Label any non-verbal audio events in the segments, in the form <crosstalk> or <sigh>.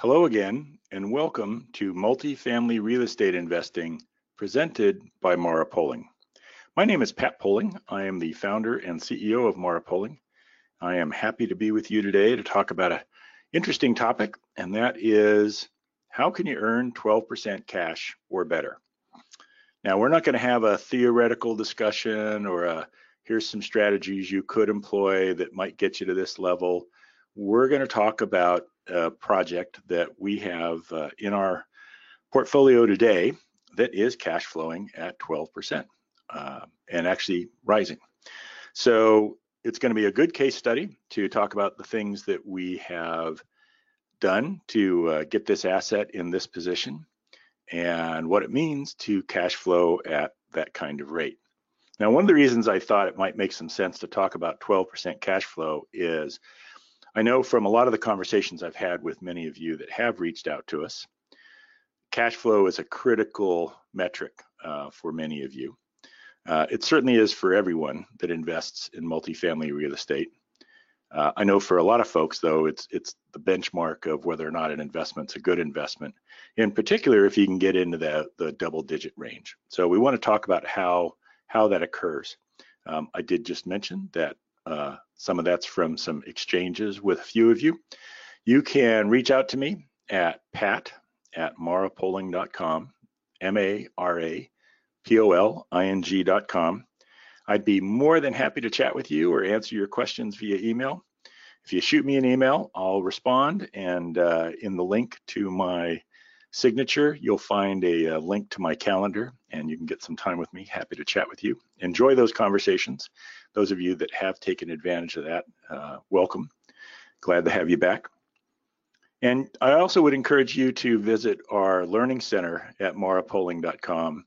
Hello again, and welcome to Multifamily Real Estate Investing presented by Mara Poling. My name is Pat Poling. I am the founder and CEO of Mara Poling. I am happy to be with you today to talk about an interesting topic, and that is how can you earn 12% cash or better? Now, we're not going to have a theoretical discussion or a here's some strategies you could employ that might get you to this level. We're going to talk about a project that we have uh, in our portfolio today that is cash flowing at 12% uh, and actually rising. So it's going to be a good case study to talk about the things that we have done to uh, get this asset in this position and what it means to cash flow at that kind of rate. Now, one of the reasons I thought it might make some sense to talk about 12% cash flow is I know from a lot of the conversations I've had with many of you that have reached out to us, cash flow is a critical metric uh, for many of you. Uh, it certainly is for everyone that invests in multifamily real estate. Uh, I know for a lot of folks, though, it's it's the benchmark of whether or not an investment's a good investment. In particular, if you can get into the the double-digit range. So we want to talk about how how that occurs. Um, I did just mention that uh, some of that's from some exchanges with a few of you. You can reach out to me at pat at marapoling.com, M-A-R-A-P-O-L-I-N-G.com. I'd be more than happy to chat with you or answer your questions via email. If you shoot me an email, I'll respond. And uh, in the link to my signature, you'll find a, a, link to my calendar and you can get some time with me. Happy to chat with you. Enjoy those conversations. Those of you that have taken advantage of that, uh, welcome. Glad to have you back. And I also would encourage you to visit our learning center at marapoling.com.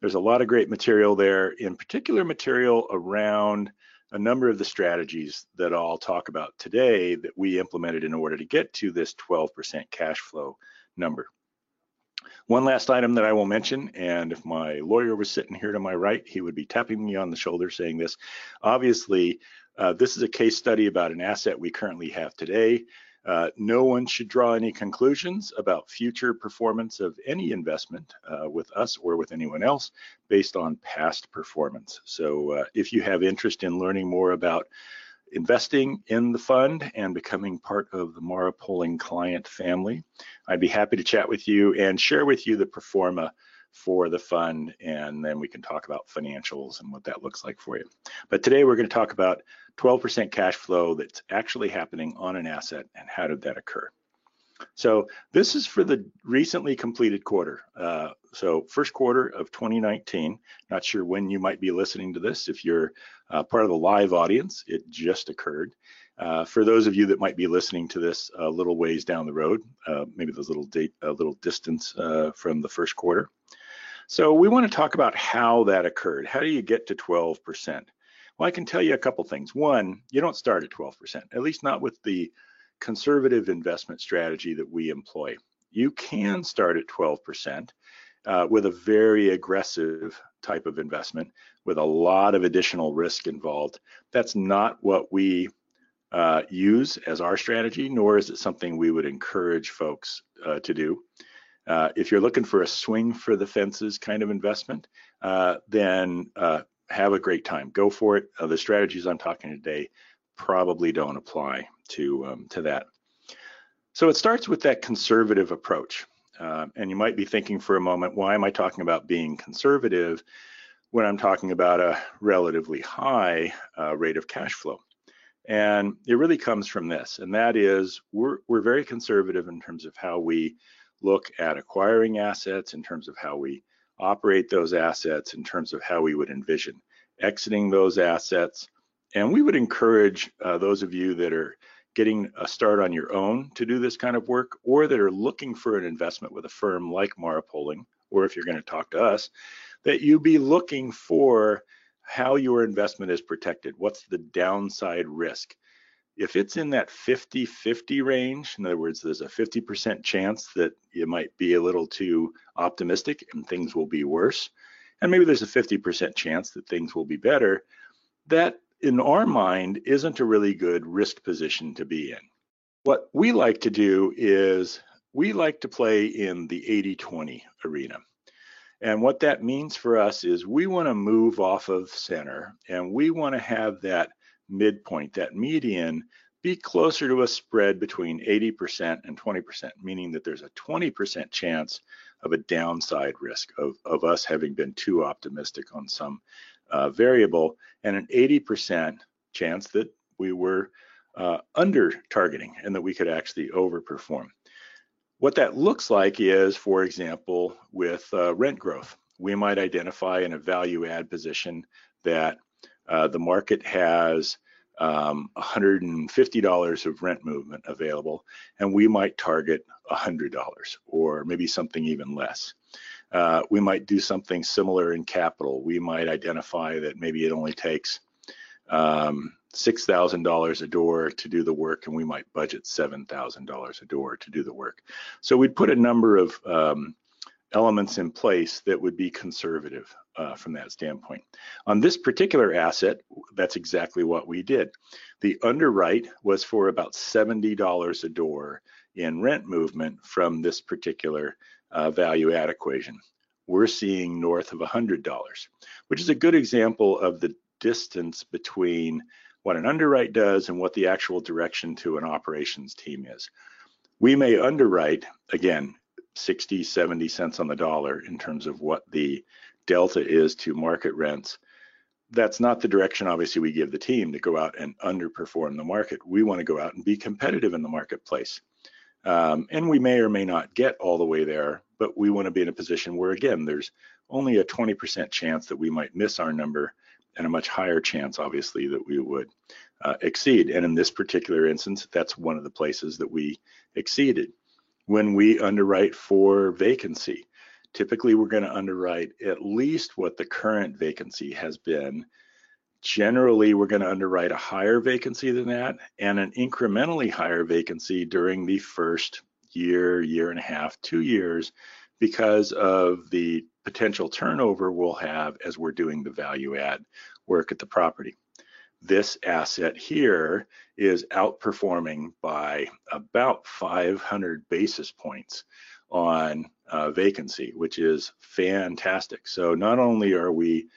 There's a lot of great material there, in particular material around a number of the strategies that I'll talk about today that we implemented in order to get to this 12% cash flow number. One last item that I will mention, and if my lawyer was sitting here to my right, he would be tapping me on the shoulder saying this. Obviously, uh, this is a case study about an asset we currently have today. Uh, no one should draw any conclusions about future performance of any investment uh, with us or with anyone else based on past performance. So uh, if you have interest in learning more about investing in the fund and becoming part of the Mara Poling client family. I'd be happy to chat with you and share with you the pro forma for the fund, and then we can talk about financials and what that looks like for you. But today we're going to talk about 12% cash flow that's actually happening on an asset and how did that occur. So this is for the recently completed quarter. Uh, so first quarter of 2019. Not sure when you might be listening to this. If you're uh, part of the live audience, it just occurred. Uh, for those of you that might be listening to this a little ways down the road, uh, maybe there's a little date, a little distance uh, from the first quarter. So we want to talk about how that occurred. How do you get to 12%? Well, I can tell you a couple things. One, you don't start at 12%, at least not with the conservative investment strategy that we employ. You can start at 12% uh, with a very aggressive type of investment with a lot of additional risk involved. That's not what we uh, use as our strategy, nor is it something we would encourage folks uh, to do. Uh, if you're looking for a swing for the fences kind of investment, uh, then uh, have a great time. Go for it. the strategies I'm talking today probably don't apply to um, to that. So it starts with that conservative approach. Uh, and you might be thinking for a moment, why am I talking about being conservative when I'm talking about a relatively high uh, rate of cash flow? And it really comes from this, and that is we're, we're very conservative in terms of how we look at acquiring assets, in terms of how we operate those assets, in terms of how we would envision exiting those assets, and we would encourage uh, those of you that are getting a start on your own to do this kind of work or that are looking for an investment with a firm like Mara Poling, or if you're going to talk to us, that you be looking for how your investment is protected. What's the downside risk? If it's in that 50 50 range, in other words, there's a 50% chance that you might be a little too optimistic and things will be worse, and maybe there's a 50% chance that things will be better, that in our mind, isn't a really good risk position to be in. What we like to do is we like to play in the 80-20 arena. And what that means for us is we want to move off of center and we want to have that midpoint, that median, be closer to a spread between 80% and 20%, meaning that there's a 20% chance of a downside risk of, of us having been too optimistic on some uh, variable and an 80% chance that we were uh, under targeting and that we could actually overperform. What that looks like is, for example, with uh, rent growth, we might identify in a value add position that uh, the market has um, $150 of rent movement available, and we might target $100 or maybe something even less. Uh, we might do something similar in capital. We might identify that maybe it only takes um, $6,000 a door to do the work, and we might budget $7,000 a door to do the work. So we'd put a number of um, elements in place that would be conservative uh, from that standpoint. On this particular asset, that's exactly what we did. The underwrite was for about $70 a door in rent movement from this particular uh, value add equation. We're seeing north of $100, which is a good example of the distance between what an underwrite does and what the actual direction to an operations team is. We may underwrite, again, 60, 70 cents on the dollar in terms of what the delta is to market rents. That's not the direction, obviously, we give the team to go out and underperform the market. We want to go out and be competitive in the marketplace. Um, and we may or may not get all the way there, but we want to be in a position where, again, there's only a 20% chance that we might miss our number and a much higher chance, obviously, that we would uh, exceed. And in this particular instance, that's one of the places that we exceeded. When we underwrite for vacancy, typically we're going to underwrite at least what the current vacancy has been. Generally, we're going to underwrite a higher vacancy than that and an incrementally higher vacancy during the first year, year and a half, two years because of the potential turnover we'll have as we're doing the value add work at the property. This asset here is outperforming by about 500 basis points on uh, vacancy, which is fantastic. So not only are we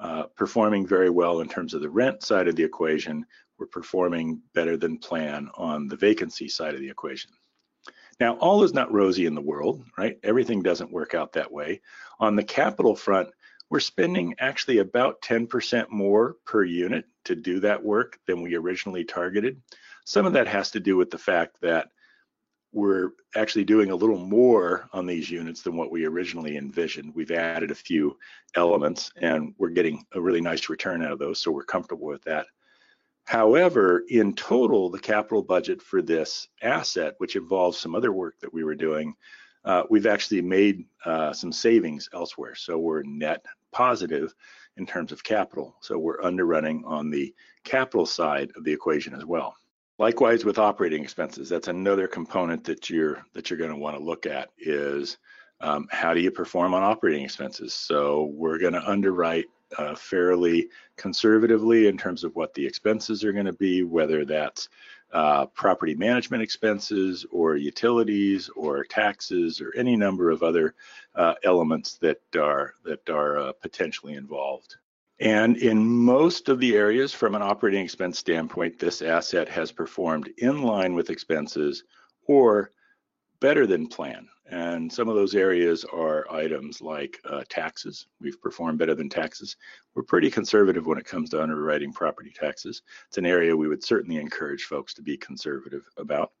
uh, performing very well in terms of the rent side of the equation, we're performing better than plan on the vacancy side of the equation. Now, all is not rosy in the world, right? Everything doesn't work out that way. On the capital front, we're spending actually about 10% more per unit to do that work than we originally targeted. Some of that has to do with the fact that we're actually doing a little more on these units than what we originally envisioned. We've added a few elements and we're getting a really nice return out of those, so we're comfortable with that. However, in total, the capital budget for this asset, which involves some other work that we were doing, uh, we've actually made uh, some savings elsewhere. So we're net positive in terms of capital. So we're underrunning on the capital side of the equation as well. Likewise with operating expenses, that's another component that you're that you're going to want to look at is um, how do you perform on operating expenses? So we're going to underwrite uh, fairly conservatively in terms of what the expenses are going to be, whether that's uh, property management expenses or utilities or taxes or any number of other uh, elements that are that are uh, potentially involved. And in most of the areas from an operating expense standpoint, this asset has performed in line with expenses or better than plan. And some of those areas are items like uh, taxes. We've performed better than taxes. We're pretty conservative when it comes to underwriting property taxes. It's an area we would certainly encourage folks to be conservative about.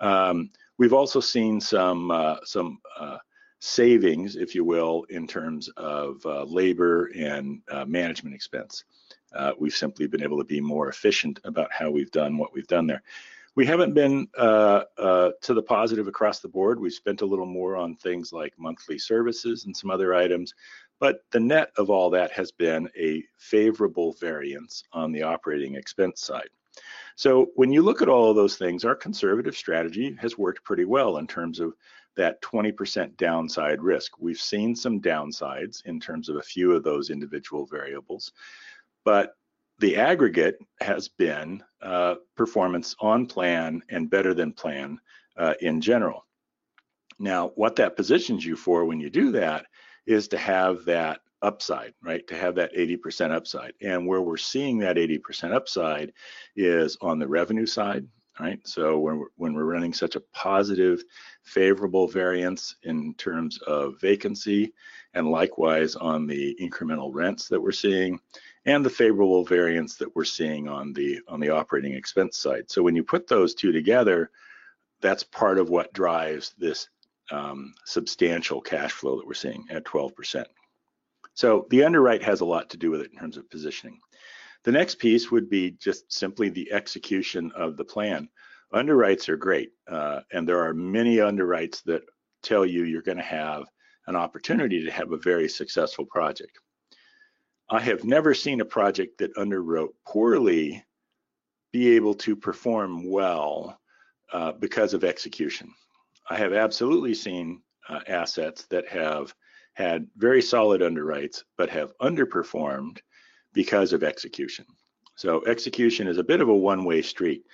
Um, we've also seen some uh, some uh, savings, if you will, in terms of uh, labor and uh, management expense. Uh, we've simply been able to be more efficient about how we've done what we've done there. We haven't been uh, uh, to the positive across the board. We've spent a little more on things like monthly services and some other items, but the net of all that has been a favorable variance on the operating expense side. So when you look at all of those things, our conservative strategy has worked pretty well in terms of that 20% downside risk. We've seen some downsides in terms of a few of those individual variables, but the aggregate has been uh, performance on plan and better than plan uh, in general. Now, what that positions you for when you do that is to have that upside, right? To have that 80% upside. And where we're seeing that 80% upside is on the revenue side, right? So when we're, when we're running such a positive, favorable variance in terms of vacancy, and likewise on the incremental rents that we're seeing, and the favorable variance that we're seeing on the on the operating expense side. So when you put those two together, that's part of what drives this um, substantial cash flow that we're seeing at 12%. So the underwrite has a lot to do with it in terms of positioning. The next piece would be just simply the execution of the plan. Underwrites are great, uh, and there are many underwrites that tell you you're going to have an opportunity to have a very successful project. I have never seen a project that underwrote poorly be able to perform well uh, because of execution. I have absolutely seen uh, assets that have had very solid underwrites but have underperformed because of execution. So execution is a bit of a one-way street.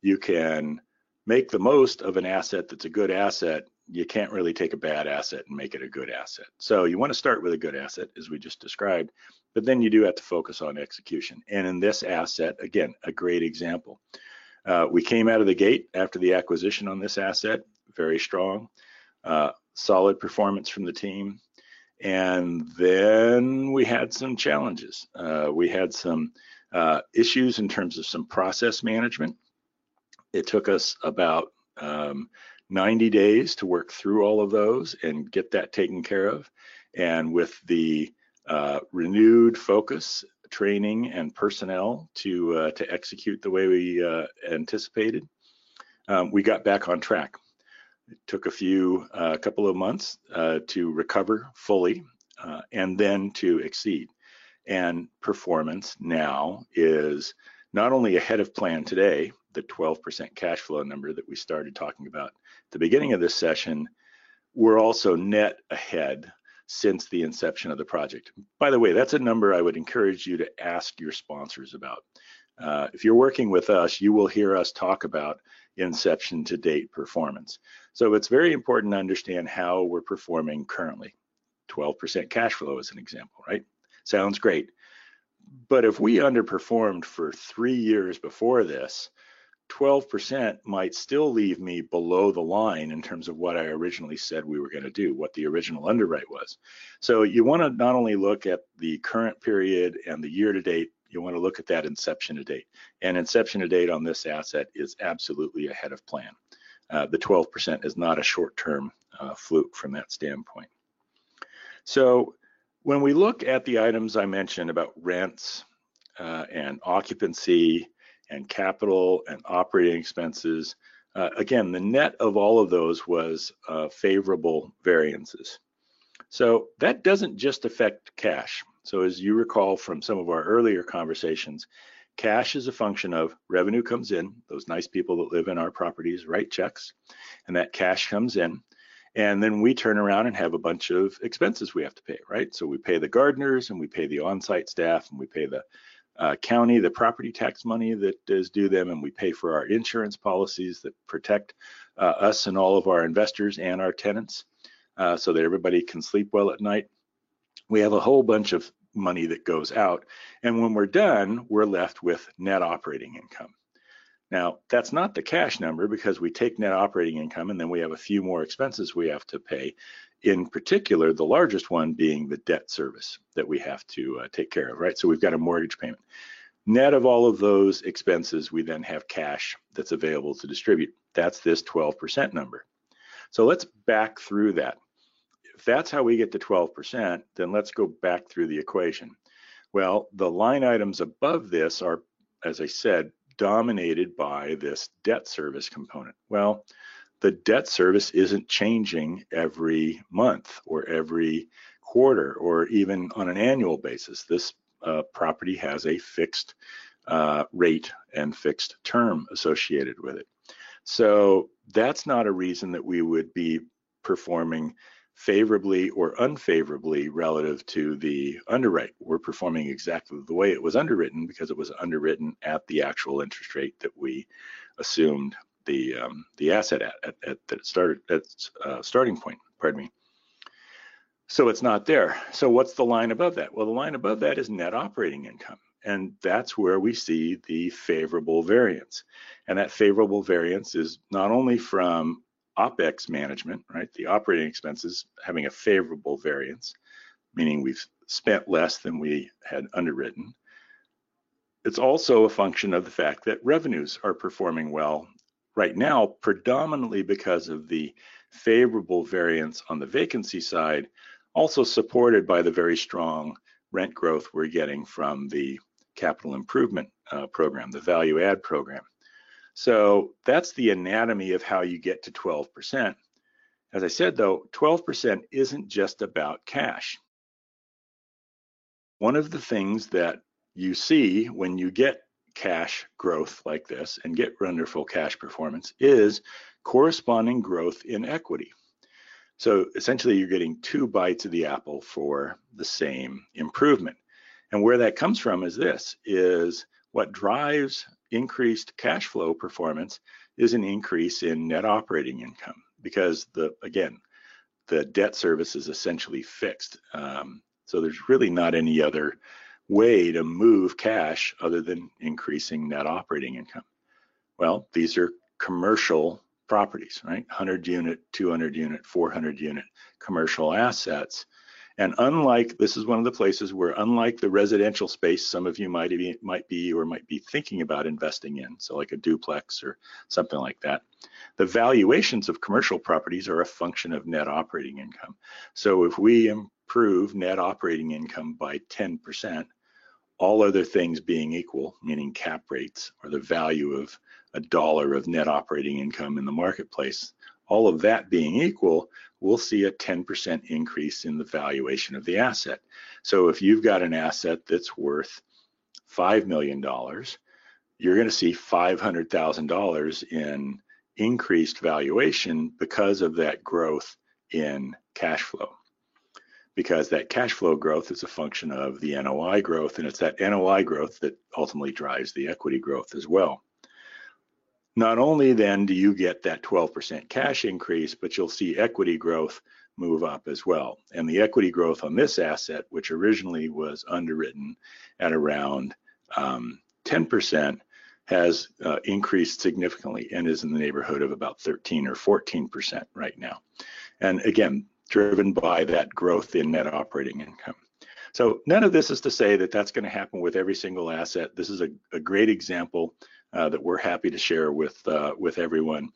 You can make the most of an asset that's a good asset. You can't really take a bad asset and make it a good asset. So you want to start with a good asset, as we just described, but then you do have to focus on execution. And in this asset, again, a great example. Uh, we came out of the gate after the acquisition on this asset, very strong, uh, solid performance from the team. And then we had some challenges. Uh, we had some uh, issues in terms of some process management. It took us about um, 90 days to work through all of those and get that taken care of. And with the uh, renewed focus, training, and personnel to uh, to execute the way we uh, anticipated, um, we got back on track. It took a few, a uh, couple of months uh, to recover fully uh, and then to exceed. And performance now is not only ahead of plan today, the 12% cash flow number that we started talking about the beginning of this session, we're also net ahead since the inception of the project. By the way, that's a number I would encourage you to ask your sponsors about. Uh, if you're working with us, you will hear us talk about inception to date performance. So it's very important to understand how we're performing currently. 12% cash flow is an example, right? Sounds great. But if we underperformed for three years before this, 12% might still leave me below the line in terms of what I originally said we were going to do, what the original underwrite was. So you want to not only look at the current period and the year to date, you want to look at that inception to date. And inception to date on this asset is absolutely ahead of plan. Uh, the 12% is not a short-term uh, fluke from that standpoint. So when we look at the items I mentioned about rents uh, and occupancy and capital and operating expenses, uh, again, the net of all of those was uh, favorable variances. So that doesn't just affect cash. So as you recall from some of our earlier conversations, cash is a function of revenue comes in, those nice people that live in our properties write checks, and that cash comes in. And then we turn around and have a bunch of expenses we have to pay, right? So we pay the gardeners and we pay the on-site staff and we pay the uh, county the property tax money that is due them and we pay for our insurance policies that protect uh, us and all of our investors and our tenants uh, so that everybody can sleep well at night we have a whole bunch of money that goes out. And when we're done, we're left with net operating income. Now, that's not the cash number because we take net operating income and then we have a few more expenses we have to pay. In particular, the largest one being the debt service that we have to uh, take care of, right? So we've got a mortgage payment. Net of all of those expenses, we then have cash that's available to distribute. That's this 12% number. So let's back through that if that's how we get to 12%, then let's go back through the equation. Well, the line items above this are, as I said, dominated by this debt service component. Well, the debt service isn't changing every month or every quarter or even on an annual basis. This uh, property has a fixed uh, rate and fixed term associated with it. So that's not a reason that we would be performing favorably or unfavorably relative to the underwrite. We're performing exactly the way it was underwritten because it was underwritten at the actual interest rate that we assumed the um, the asset at, at, at that started at uh, starting point. Pardon me. So it's not there. So what's the line above that? Well, the line above that is net operating income. And that's where we see the favorable variance. And that favorable variance is not only from OPEX management, right? The operating expenses having a favorable variance, meaning we've spent less than we had underwritten. It's also a function of the fact that revenues are performing well right now, predominantly because of the favorable variance on the vacancy side, also supported by the very strong rent growth we're getting from the capital improvement uh, program, the value add program. So that's the anatomy of how you get to 12%. As I said, though, 12% isn't just about cash. One of the things that you see when you get cash growth like this and get wonderful cash performance is corresponding growth in equity. So essentially, you're getting two bites of the apple for the same improvement. And where that comes from is this is what drives increased cash flow performance is an increase in net operating income because the again the debt service is essentially fixed. Um, so there's really not any other way to move cash other than increasing net operating income. Well, these are commercial properties, right? 100 unit, 200 unit, 400 unit commercial assets and unlike, this is one of the places where unlike the residential space, some of you might be, might be or might be thinking about investing in, so like a duplex or something like that, the valuations of commercial properties are a function of net operating income. So if we improve net operating income by 10%, all other things being equal, meaning cap rates or the value of a dollar of net operating income in the marketplace, all of that being equal, we'll see a 10% increase in the valuation of the asset. So if you've got an asset that's worth $5 million, you're going to see $500,000 in increased valuation because of that growth in cash flow. Because that cash flow growth is a function of the NOI growth, and it's that NOI growth that ultimately drives the equity growth as well. Not only then do you get that 12% cash increase, but you'll see equity growth move up as well. And the equity growth on this asset, which originally was underwritten at around um, 10%, has uh, increased significantly and is in the neighborhood of about 13 or 14% right now. And again, driven by that growth in net operating income. So none of this is to say that that's going to happen with every single asset. This is a, a great example uh, that we're happy to share with uh, with everyone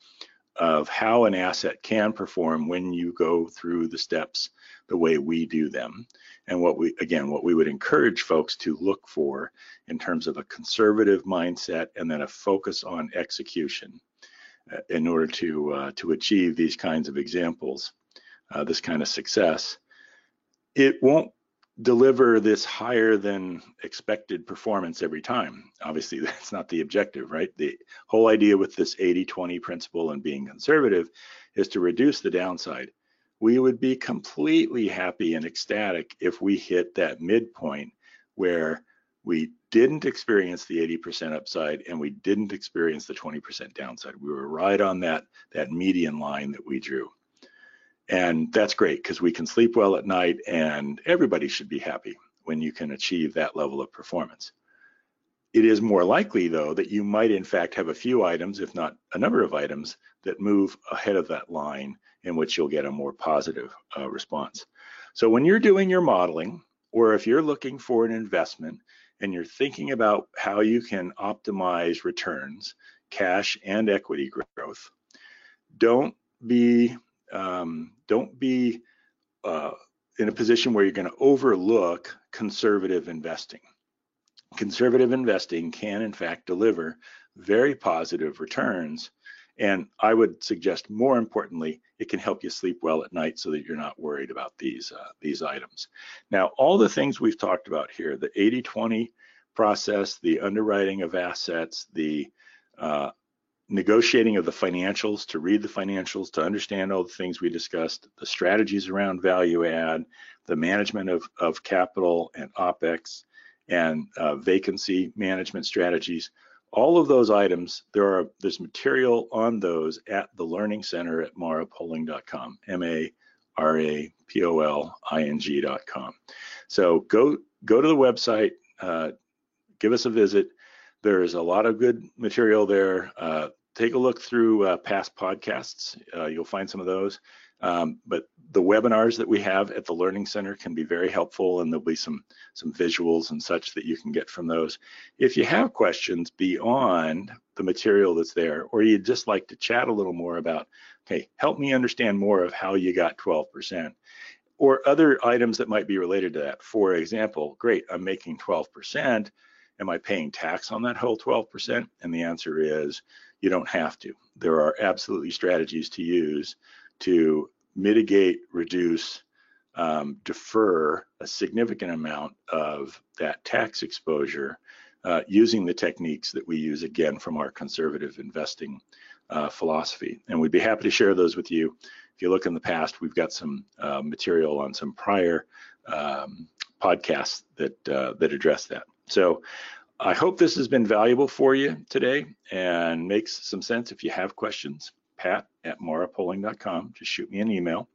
of how an asset can perform when you go through the steps the way we do them. And what we again what we would encourage folks to look for in terms of a conservative mindset and then a focus on execution uh, in order to uh, to achieve these kinds of examples uh, this kind of success. It won't deliver this higher than expected performance every time. Obviously, <laughs> that's not the objective, right? The whole idea with this 80 20 principle and being conservative is to reduce the downside. We would be completely happy and ecstatic if we hit that midpoint where we didn't experience the 80% upside and we didn't experience the 20% downside. We were right on that that median line that we drew. And that's great because we can sleep well at night and everybody should be happy when you can achieve that level of performance. It is more likely, though, that you might in fact have a few items, if not a number of items, that move ahead of that line in which you'll get a more positive uh, response. So when you're doing your modeling, or if you're looking for an investment and you're thinking about how you can optimize returns, cash and equity growth, don't be um, don't be uh, in a position where you're going to overlook conservative investing. Conservative investing can, in fact, deliver very positive returns. And I would suggest, more importantly, it can help you sleep well at night so that you're not worried about these uh, these items. Now, all the things we've talked about here, the 80-20 process, the underwriting of assets, the uh, negotiating of the financials, to read the financials, to understand all the things we discussed, the strategies around value add, the management of, of capital and OPEX, and uh, vacancy management strategies. all of those items, there are there's material on those at the Learning Center at marapoling.com, M-A-R-A-P-O-L-I-N-G.com. So go go to the website, uh, give us a visit. There's a lot of good material there. Uh, take a look through uh, past podcasts. Uh, you'll find some of those. Um, but the webinars that we have at the Learning Center can be very helpful and there'll be some, some visuals and such that you can get from those. If you have questions beyond the material that's there, or you'd just like to chat a little more about, okay, help me understand more of how you got 12%, or other items that might be related to that. For example, great, I'm making 12%. Am I paying tax on that whole 12%? And the answer is you don't have to. There are absolutely strategies to use to mitigate, reduce, um, defer a significant amount of that tax exposure uh, using the techniques that we use again from our conservative investing uh, philosophy. And we'd be happy to share those with you. If you look in the past, we've got some uh, material on some prior um, podcasts that uh, that address that. So I hope this has been valuable for you today and makes some sense. If you have questions, pat at marapoling.com. Just shoot me an email.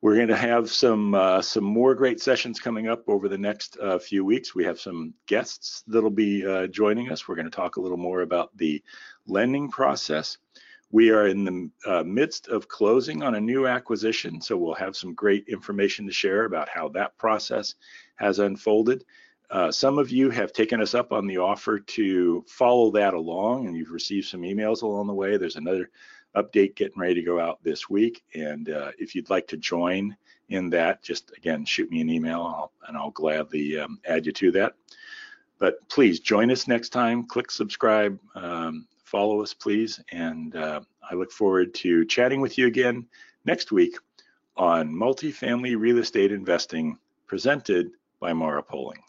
We're going to have some uh, some more great sessions coming up over the next uh, few weeks. We have some guests that'll be uh, joining us. We're going to talk a little more about the lending process. We are in the uh, midst of closing on a new acquisition, so we'll have some great information to share about how that process has unfolded. Uh, some of you have taken us up on the offer to follow that along, and you've received some emails along the way. There's another update getting ready to go out this week, and uh, if you'd like to join in that, just again shoot me an email, and I'll gladly um, add you to that. But please join us next time. Click subscribe, um, follow us, please, and uh, I look forward to chatting with you again next week on multifamily real estate investing presented by Mara Poling.